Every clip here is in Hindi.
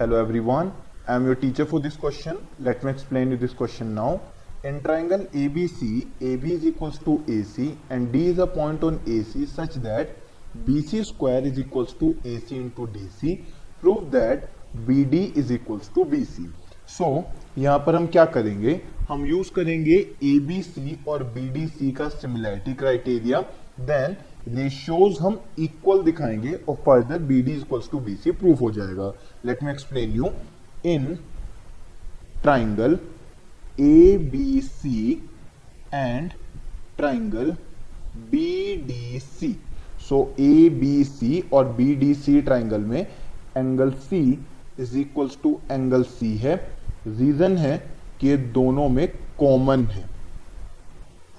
Hello everyone I am your teacher for this question let me explain you this question now in triangle A B C A B is equals to A C and D is a point on A C such that B C square is equals to A C into D C prove that B D is equals to B C so यहाँ पर हम क्या करेंगे? हम यूज़ करेंगे ए बी सी और बी डी सी का सिमिलैरिटी क्राइटेरिया देन रेशियोज हम इक्वल दिखाएँगे और further B D equals to B C proof हो जाएगा. Let me explain you in triangle A B C and triangle B D C so A B C और बी डी सी ट्राइंगल में angle C is equals to angle C है. रीजन है कि दोनों में कॉमन है.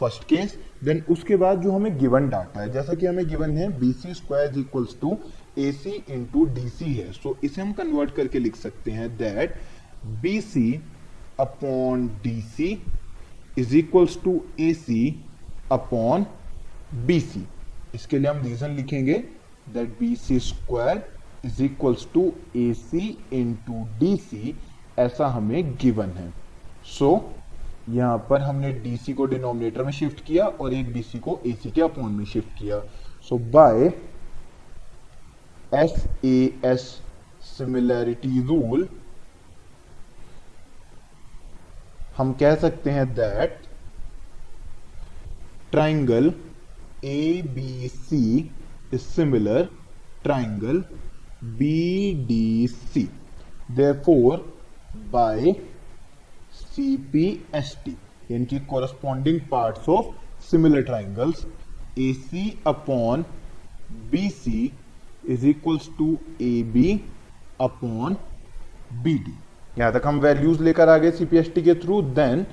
फ़र्स्ट केस देन उसके बाद जो हमें गिवन डाटा है जैसा कि हमें गिवन है B C square equals to A C into D C है। सो so, इसे हम कन्वर्ट करके लिख सकते हैं that B C upon D C is equals to A C upon B C इसके लिए हम रीजन लिखेंगे that B C square is equals to A C into D C ऐसा हमें गिवन है। सो so, यहाँ पर हमने डीसी को डिनोमिनेटर में शिफ्ट किया और एक बीसी को एसी के अपॉन में शिफ्ट किया। So by S A S similarity rule हम कह सकते हैं that triangle A B C is similar triangle B D C therefore by CPST यानी कि corresponding parts of similar triangles AC upon BC is equals to AB upon BD यहाँ तक हम वैल्यूज़ लेकर आ गए सीपीएसटी के थ्रू देन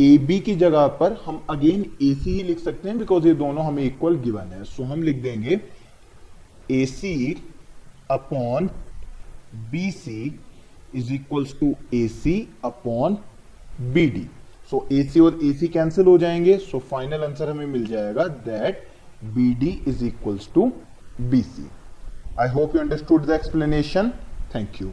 ए बी की जगह पर हम अगेन ए सी ही लिख सकते हैं बिकॉज़ ये दोनों हमें इक्वल गिवन है। सो so हम लिख देंगे A C upon B C is equals to A C upon B D so A C और ए सी कैंसिल हो जाएँगे. सो फाइनल आंसर हमें मिल जाएगा that B D is equals to B C I hope you understood the explanation thank you